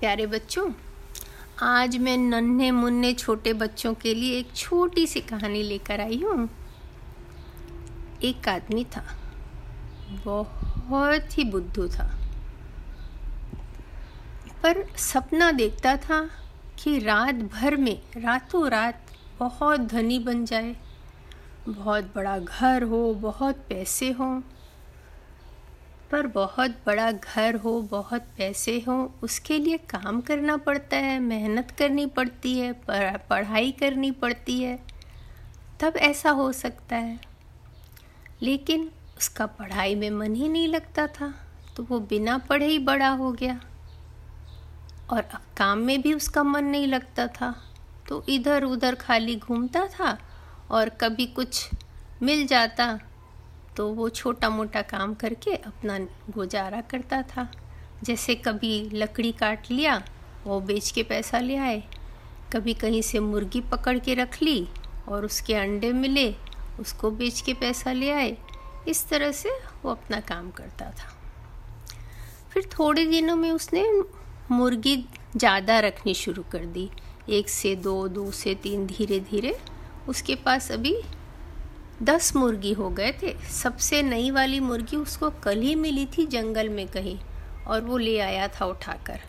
प्यारे बच्चों, आज मैं नन्हे मुन्ने छोटे बच्चों के लिए एक छोटी सी कहानी लेकर आई हूँ। एक आदमी था, बहुत ही बुद्धू था, पर सपना देखता था कि रात भर में, रातों रात बहुत धनी बन जाए, बहुत बड़ा घर हो, बहुत पैसे हों पर बहुत बड़ा घर हो, बहुत पैसे हो, उसके लिए काम करना पड़ता है, मेहनत करनी पड़ती है पढ़ाई करनी पड़ती है। तब ऐसा हो सकता है। लेकिन उसका पढ़ाई में मन ही नहीं लगता था तो वो बिना पढ़े ही बड़ा हो गया। और अब काम में भी उसका मन नहीं लगता था तो इधर उधर खाली घूमता था और कभी कुछ मिल जाता तो वो छोटा मोटा काम करके अपना गुजारा करता था। जैसे कभी लकड़ी काट लिया, वो बेच के पैसा ले आए। कभी कहीं से मुर्गी पकड़ के रख ली और उसके अंडे मिले, उसको बेच के पैसा ले आए। इस तरह से वो अपना काम करता था। फिर थोड़े दिनों में उसने मुर्गी ज़्यादा रखनी शुरू कर दी। एक से दो दो से तीन धीरे धीरे उसके पास अभी दस मुर्गी हो गए थे। सबसे नई वाली मुर्गी उसको कल ही मिली थी जंगल में कहीं और वो ले आया था उठाकर।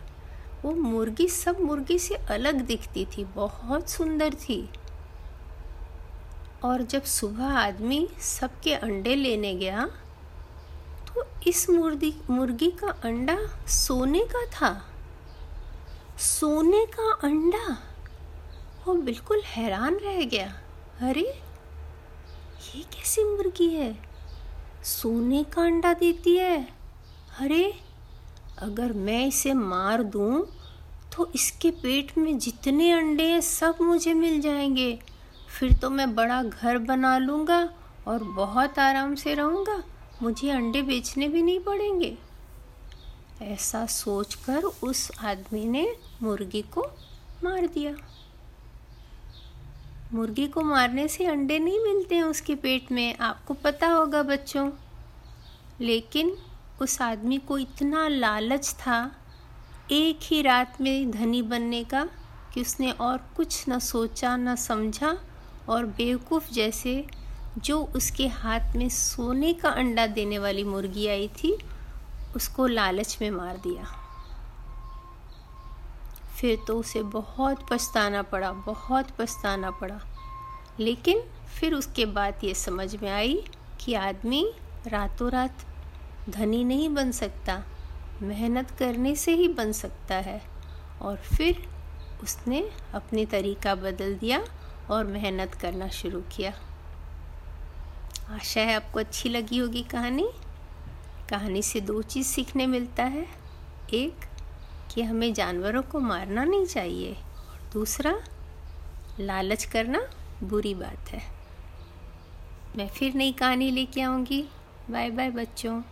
वो मुर्गी सब मुर्गी से अलग दिखती थी, बहुत सुंदर थी। और जब सुबह आदमी सबके अंडे लेने गया तो इस मुर्गी मुर्गी का अंडा सोने का था। सोने का अंडा? वो बिल्कुल हैरान रह गया। अरे ये कैसी मुर्गी है? सोने का अंडा देती है। अरे, अगर मैं इसे मार दूँ तो इसके पेट में जितने अंडे हैं, सब मुझे मिल जाएँगे। फिर तो मैं बड़ा घर बना लूँगा और बहुत आराम से रहूँगा। मुझे अंडे बेचने भी नहीं पड़ेंगे। ऐसा सोचकर उस आदमी ने मुर्गी को मार दिया। मुर्गी को मारने से अंडे नहीं मिलते हैं उसके पेट में, आपको पता होगा बच्चों। लेकिन उस आदमी को इतना लालच था, एक ही रात में धनी बनने का, कि उसने और कुछ न सोचा, न समझा, और बेवकूफ़ जैसे जो उसके हाथ में सोने का अंडा देने वाली मुर्गी आई थी, उसको लालच में मार दिया। फिर तो उसे बहुत पछताना पड़ा, बहुत पछताना पड़ा। लेकिन फिर उसके बाद ये समझ में आई कि आदमी रातों रात धनी नहीं बन सकता, मेहनत करने से ही बन सकता है। और फिर उसने अपने तरीका बदल दिया और मेहनत करना शुरू किया। आशा है आपको अच्छी लगी होगी कहानी। कहानी से दो चीज़ सीखने मिलता है। एक कि हमें जानवरों को मारना नहीं चाहिए। और दूसरा, लालच करना बुरी बात है। मैं फिर नई कहानी लेके आऊँगी। बाय बाय बच्चों।